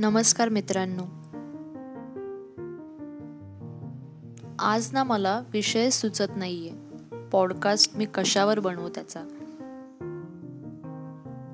नमस्कार मित्रांनो. आज ना मला विषय सुचत नाहीये. पॉडकास्ट मी कशावर बनवू त्याचा?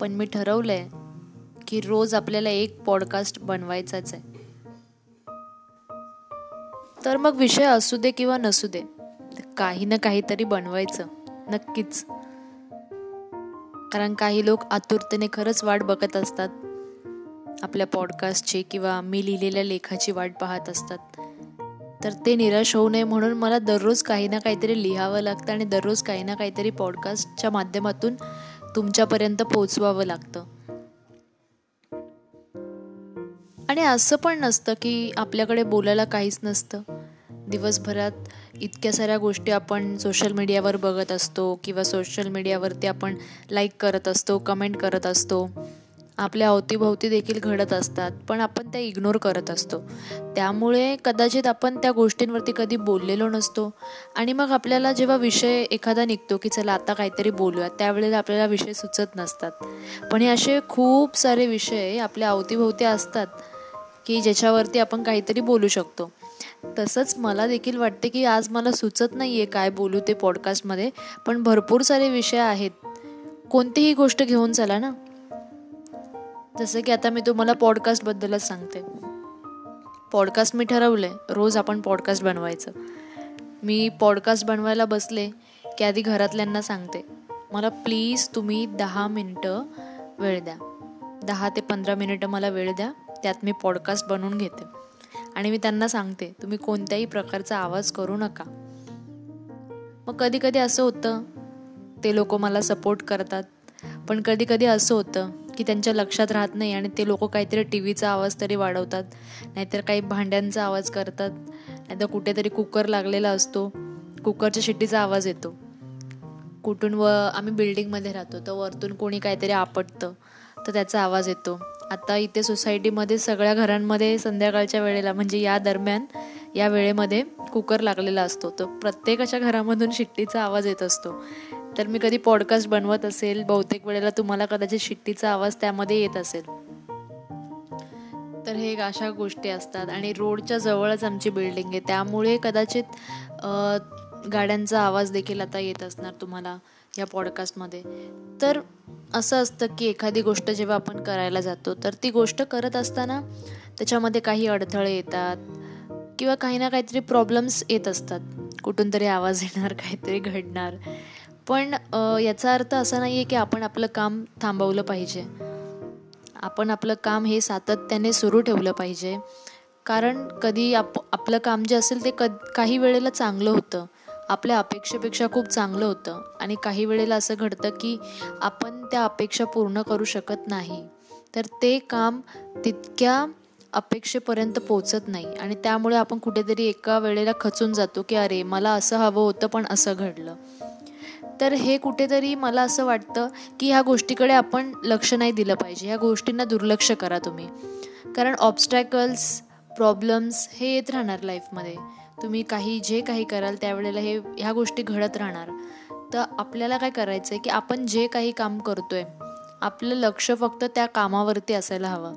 पण मी ठरवलंय की रोज आपल्याला एक पॉडकास्ट बनवायचाच आहे. तर मग विषय असू दे किंवा नसू दे काही ना काहीतरी बनवायचं नक्कीच. कारण काही लोक आतुरतेने खरंच वाट बघत असतात. आपल्या पॉडकास्टची किंवा मी लिहिलेल्या लेखाची वाट पाहत असतात. तर ते निराश होऊ नये म्हणून मला दररोज काही ना काहीतरी लिहावं लागतं आणि दररोज काही ना काहीतरी पॉडकास्टच्या माध्यमातून तुमच्यापर्यंत पोचवावं लागतं. आणि असं पण नसतं की आपल्याकडे बोलायला काहीच नसतं. दिवसभरात इतक्या साऱ्या गोष्टी आपण सोशल मीडियावर बघत असतो किंवा सोशल मीडियावरती आपण लाईक करत असतो कमेंट करत असतो. आपल्या अवतीभोवती देखील घडत असतात पण आपण त्या इग्नोर करत असतो. त्यामुळे कदाचित आपण त्या गोष्टींवरती कधी बोललेलो नसतो. आणि मग आपल्याला जेव्हा विषय एखादा निघतो की चला आता काहीतरी बोलूया त्यावेळेला आपल्याला विषय सुचत नसतात. पण हे असे खूप सारे विषय आपल्या अवतीभोवती असतात की ज्याच्यावरती आपण काहीतरी बोलू शकतो. तसंच मला देखील वाटते की आज मला सुचत नाही आहे काय बोलू ते पॉडकास्टमध्ये पण भरपूर सारे विषय आहेत. कोणतीही गोष्ट घेऊन चला ना. जसं की आता मी तुम्हाला पॉडकास्टबद्दलच सांगते. पॉडकास्ट मी ठरवलं आहे रोज आपण पॉडकास्ट बनवायचं. मी पॉडकास्ट बनवायला बसले की आधी घरातल्यांना सांगते. मला प्लीज तुम्ही दहा मिनटं वेळ द्या. दहा ते पंधरा मिनिटं मला वेळ द्या त्यात मी पॉडकास्ट बनवून घेते. आणि मी त्यांना सांगते तुम्ही कोणत्याही प्रकारचा आवाज करू नका. मग कधी कधी असं होतं ते लोक मला सपोर्ट करतात. पण कधी कधी असं होतं की त्यांच्या लक्षात राहत नाही आणि ते लोक काहीतरी टी व्हीचा आवाज तरी वाढवतात. नाहीतर काही भांड्यांचा आवाज करतात. नाहीतर कुठेतरी कुकर लागलेला असतो. कुकरच्या शिट्टीचा आवाज येतो. कुठून व आम्ही बिल्डिंगमध्ये राहतो तर वरतून कोणी काहीतरी आपटतं तर त्याचा आवाज येतो. आता इथे सोसायटीमध्ये सगळ्या घरांमध्ये संध्याकाळच्या वेळेला म्हणजे या दरम्यान या वेळेमध्ये कुकर लागलेला असतो. तर प्रत्येकाच्या घरामधून शिट्टीचा आवाज येत असतो. तर मी कधी पॉडकास्ट बनवत असेल बहुतेक वेळेला तुम्हाला कदाचित शिट्टीचा आवाज त्यामध्ये येत असेल. तर हे अशा गोष्टी असतात आणि रोडच्या जवळच आमची बिल्डिंग आहे. त्यामुळे कदाचित गाड्यांचा आवाज देखील आता येत असणार तुम्हाला या पॉडकास्टमध्ये तर असं असतं की एखादी गोष्ट जेव्हा आपण करायला जातो तर ती गोष्ट करत असताना त्याच्यामध्ये काही अडथळे येतात किंवा काही ना काहीतरी प्रॉब्लेम्स येत असतात. कुठून तरी आवाज येणार काहीतरी घडणार. पण याचा अर्थ असा नाही आहे की आपण आपलं काम थांबवलं पाहिजे. आपण आपलं काम हे सातत्याने सुरू ठेवलं पाहिजे. कारण कधी आप आपलं काम जे असेल ते क काही वेळेला चांगलं होतं. आपल्या अपेक्षेपेक्षा खूप चांगलं होतं. आणि काही वेळेला असं घडतं की आपण त्या अपेक्षा पूर्ण करू शकत नाही. तर ते काम तितक्या अपेक्षेपर्यंत पोचत नाही. आणि त्यामुळे आपण कुठेतरी एका वेळेला खचून जातो की अरे मला असं हवं होतं पण असं घडलं. तर हे कुठेतरी मला असं वाटतं की ह्या गोष्टीकडे आपण लक्ष नाही दिलं पाहिजे. ह्या गोष्टींना दुर्लक्ष करा तुम्ही. कारण ऑबस्टॅकल्स प्रॉब्लेम्स हे येत राहणार लाईफमध्ये तुम्ही काही जे काही कराल त्यावेळेला हे ह्या गोष्टी घडत राहणार. तर आपल्याला काय करायचं आहे की आपण जे काही काम करतोय आपलं लक्ष फक्त त्या कामावरती असायला हवं.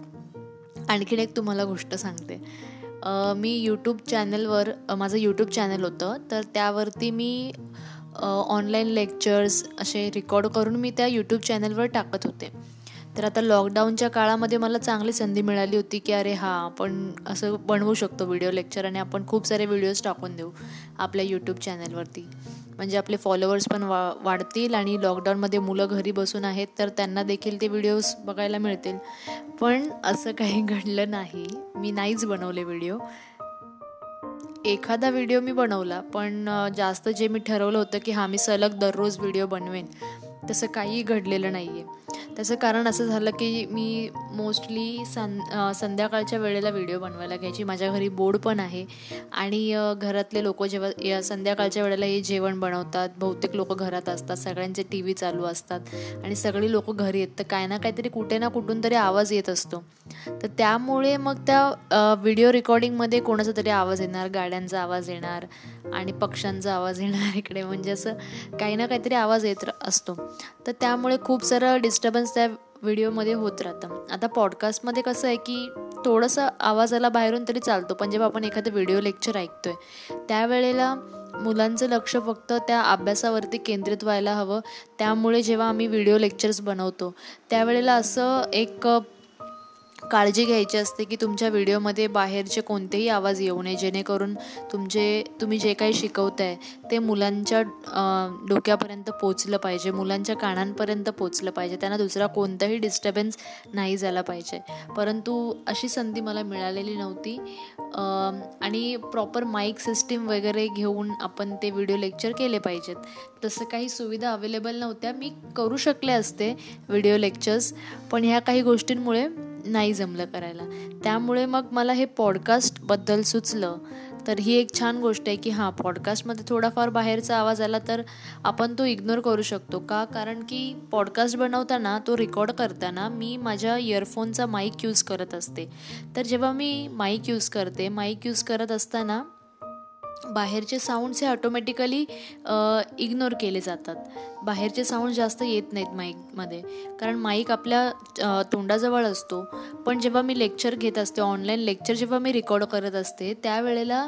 आणखीन एक तुम्हाला गोष्ट सांगते. मी यूट्यूब चॅनलवर माझं यूट्यूब चॅनल होतं. तर त्यावरती मी ऑनलाईन लेक्चर्स असे रेकॉर्ड करून मी त्या यूट्यूब चॅनलवर टाकत होते. तर आता लॉकडाऊनच्या काळामध्ये मला चांगली संधी मिळाली होती की अरे हां आपण असं बनवू शकतो व्हिडिओ लेक्चर आणि आपण खूप सारे व्हिडिओज टाकून देऊ आपल्या यूट्यूब चॅनलवरती म्हणजे आपले फॉलोअर्स पण वा वाढतील आणि लॉकडाऊनमध्ये मुलं घरी बसून आहेत तर त्यांना देखील ते व्हिडिओज बघायला मिळतील. पण असं काही घडलं नाही. मी नाहीच बनवले व्हिडिओ एखादा व्हिडिओ मी बनवला पण जास्त जे मी ठरवलं होतं की हां मी सलग दररोज व्हिडिओ बनवेन तसं काहीही घडलेलं नाही आहे त्याचं कारण असं झालं की मी मोस्टली सं संध्याकाळच्या वेळेला व्हिडिओ बनवायला घ्यायची. माझ्या घरी बोर्ड पण आहे. आणि घरातले लोक जेव्हा या संध्याकाळच्या वेळेला हे जेवण बनवतात. बहुतेक लोक घरात असतात. सगळ्यांचे टी व्ही चालू असतात. आणि सगळी लोक घरी येत. तर काय ना काहीतरी कुठे ना कुठून तरी आवाज येत असतो. तर त्यामुळे मग त्या व्हिडिओ रेकॉर्डिंगमध्ये कोणाचा तरी आवाज येणार गाड्यांचा आवाज येणार आणि पक्ष्यांचा आवाज येणार इकडे. म्हणजे असं काही ना काहीतरी आवाज येत असतो. तर त्यामुळे खूप सारं डिस्टर्बन्स त्या व्हिडिओमध्ये होत राहतं. आता पॉडकास्टमध्ये कसं आहे की थोडंसं आवाजाला बाहेरून तरी चालतो पण जेव्हा आपण एखादं व्हिडिओ लेक्चर ऐकतोय त्यावेळेला मुलांचं लक्ष फक्त त्या अभ्यासावरती केंद्रित व्हायला हवं. त्यामुळे जेव्हा आम्ही व्हिडिओ लेक्चर्स बनवतो त्यावेळेला असं एक काळजी घ्यायची असते की तुमच्या व्हिडिओमध्ये बाहेरचे कोणतेही आवाज येऊ नये जेणेकरून तुमचे तुम्ही जे काही शिकवताय ते मुलांच्या डोक्यापर्यंत पोचलं पाहिजे मुलांच्या कानांपर्यंत पोचलं पाहिजे त्यांना दुसरा कोणताही डिस्टर्बन्स नाही झाला पाहिजे. परंतु अशी संधी मला मिळालेली नव्हती. आणि प्रॉपर माईक सिस्टीम वगैरे घेऊन आपण ते व्हिडिओ लेक्चर केले पाहिजेत. तसं काही सुविधा अवेलेबल नव्हत्या. मी करू शकले असते व्हिडिओ लेक्चर्स पण ह्या काही गोष्टींमुळे नाही जमलं करायला. त्यामुळे मग मला हे पॉडकास्टबद्दल सुचलं. तर ही एक छान गोष्ट आहे की हां पॉडकास्टमध्ये थोडाफार बाहेरचा आवाज आला तर आपण तो इग्नोर करू शकतो. का? कारण की पॉडकास्ट बनवताना तो रेकॉर्ड करताना मी माझ्या इयरफोनचा माईक यूज करत असते. तर जेव्हा मी माईक यूज करते माईक यूज करत असताना बाहेरचे साऊंड्स हे ऑटोमॅटिकली इग्नोर केले जातात. बाहेरचे साऊंड जास्त येत नाहीत माईकमध्ये कारण माईक आपल्या तोंडाजवळ असतो. पण जेव्हा मी लेक्चर घेत असते ऑनलाईन लेक्चर जेव्हा मी रेकॉर्ड करत असते त्यावेळेला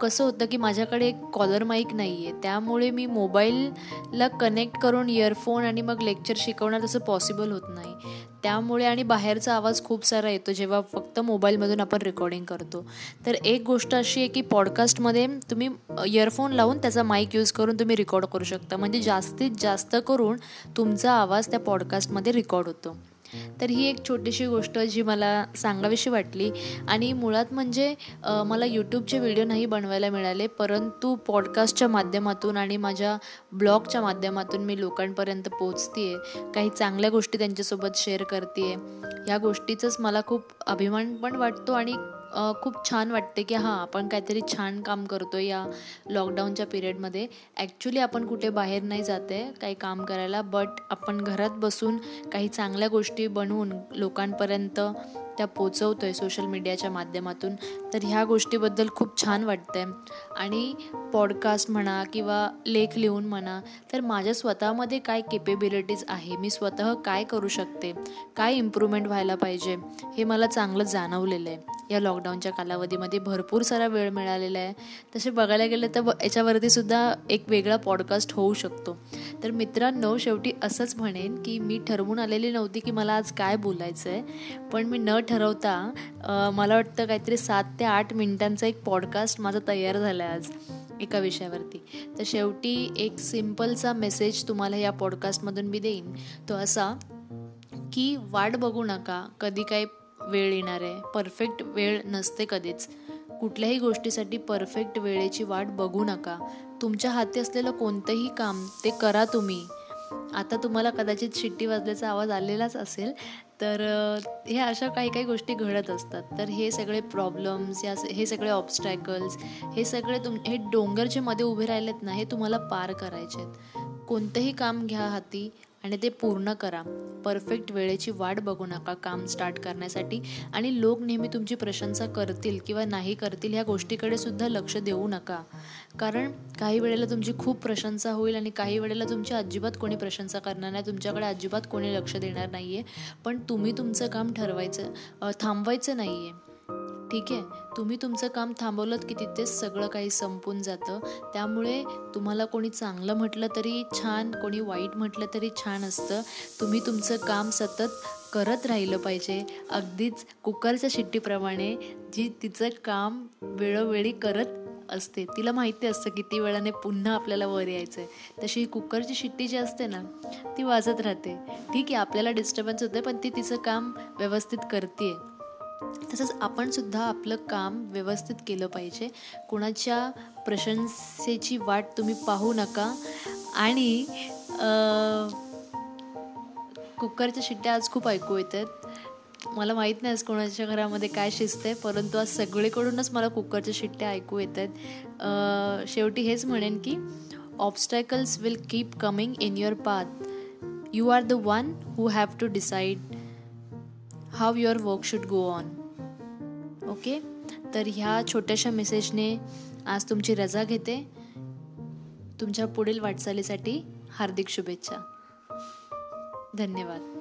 कसं होतं की माझ्याकडे एक कॉलर माईक नाही आहे त्यामुळे मी मोबाईलला कनेक्ट करून इयरफोन आणि मग लेक्चर शिकवणं तसं पॉसिबल होत नाही. त्यामुळे आणि बाहेरचा आवाज खूप सारा येतो जेव्हा फक्त मोबाईलमधून आपण रेकॉर्डिंग करतो. तर एक गोष्ट अशी आहे की पॉडकास्टमध्ये तुम्ही इयरफोन लावून त्याचा माईक यूज करून तुम्ही रेकॉर्ड करू शकता. म्हणजे जास्तीत जास्त करून तुमचा आवाज त्या पॉडकास्टमध्ये रेकॉर्ड होतो. तर ही एक छोटीशी गोष्ट जी मला सांगावीशी वाटली. आणि मुळात म्हणजे मला यूट्यूबचे व्हिडिओ नाही बनवायला मिळाले परंतु पॉडकास्टच्या माध्यमातून आणि माझ्या ब्लॉगच्या माध्यमातून मी लोकांपर्यंत पोचते आहे काही चांगल्या गोष्टी त्यांच्यासोबत शेअर करते आहे या गोष्टीचंच मला खूप अभिमान पण वाटतो आणि खूप छान वाटते की हां आपण काहीतरी छान काम करतो या लॉकडाऊनच्या पिरियडमध्ये ॲक्च्युली आपण कुठे बाहेर नाही जाते काही काम करायला बट आपण घरात बसून काही चांगल्या गोष्टी बनवून लोकांपर्यंत त्या पोचवतो आहे सोशल मीडियाच्या माध्यमातून. तर ह्या गोष्टीबद्दल खूप छान वाटतं आहे आणि पॉडकास्ट म्हणा किंवा लेख लिहून म्हणा तर माझ्या स्वतःमध्ये काय केपेबिलिटीज आहे? मी स्वतः काय करू शकते? काय इम्प्रूव्हमेंट व्हायला पाहिजे? हे मला चांगलं जाणवलेलं आहे. या लॉकडाऊनच्या कालावधीमध्ये भरपूर सारा वेळ मिळालेला आहे. तसे बघायला गेलं तर याच्यावरती सुद्धा एक वेगळा पॉडकास्ट होऊ शकतो. तर मित्रांनो शेवटी असंच म्हणेन की मी ठरवून आलेली नव्हती की मला आज काय बोलायचं आहे पण मी न ठरवता मला वाटतं काहीतरी सात ते आठ मिनिटांचा एक पॉडकास्ट माझा तयार झाला आहे आज एका विषयावरती. तर शेवटी एक सिम्पलचा मेसेज तुम्हाला या पॉडकास्टमधून मी देईन. तो असा की वाट बघू नका कधी काही वेळ येणार. आहे परफेक्ट वेळ नसते कधीच. कुठल्याही गोष्टीसाठी परफेक्ट वेळेची वाट बघू नका. तुमच्या हाती असलेलं कोणतंही काम ते करा तुम्ही. आता तुम्हाला कदाचित शिट्टी वाजल्याचा आवाज आलेलाच असेल तर हे अशा काही काही गोष्टी घडत असतात. तर हे सगळे प्रॉब्लेम्स या हे सगळे ऑब्स्टॅकल्स हे सगळे तुम हे डोंगर जे मध्ये उभे राहिलेत ना हे तुम्हाला पार करायचे आहेत कोणतंही काम घ्या हाती आणि ते पूर्ण करा. परफेक्ट वेळेची वाट बघू नका काम स्टार्ट करण्यासाठी. आणि लोक नेहमी तुमची प्रशंसा करतील किंवा नाही करतील ह्या गोष्टीकडे सुद्धा लक्ष देऊ नका. कारण काही वेळेला तुमची खूप प्रशंसा होईल आणि काही वेळेला तुमची अजिबात कोणी प्रशंसा करणार नाही. तुमच्याकडे अजिबात कोणी लक्ष देणार नाही आहे पण तुम्ही तुमचं काम ठरवायचं थांबवायचं नाही आहे ठीक आहे. तुम्ही तुमचं काम थांबवलं की तिथेच सगळं काही संपून जातं. त्यामुळे तुम्हाला कोणी चांगलं म्हटलं तरी छान कोणी वाईट म्हटलं तरी छान असतं. तुम्ही तुमचं काम सतत करत राहिलं पाहिजे. अगदीच कुकरच्या शिट्टीप्रमाणे जी तिचं काम वेळोवेळी करत असते. तिला माहिती असतं किती वेळाने पुन्हा आपल्याला वर यायचं आहे तशी कुकरची शिट्टी जी असते ना ती वाजत राहते. ठीक आहे आपल्याला डिस्टर्बन्स होतं पण ती तिचं काम व्यवस्थित करते तसंच आपणसुद्धा आपलं काम व्यवस्थित केलं पाहिजे. कुणाच्या प्रशंसेची वाट तुम्ही पाहू नका. आणि कुकरच्या शिट्ट्या आज खूप ऐकू येतात. मला माहीत नाही आज कोणाच्या घरामध्ये काय शिजते परंतु आज सगळीकडूनच मला कुकरच्या शिट्ट्या ऐकू येत आहेत शेवटी हेच म्हणेन की obstacles will keep coming in your path you are the one who have to decide how your work should go on okay तर ह्या छोट्याशा मेसेजने आज तुमची रजा घेते. तुमच्या पुढील वाटचालीसाठी हार्दिक शुभेच्छा. धन्यवाद.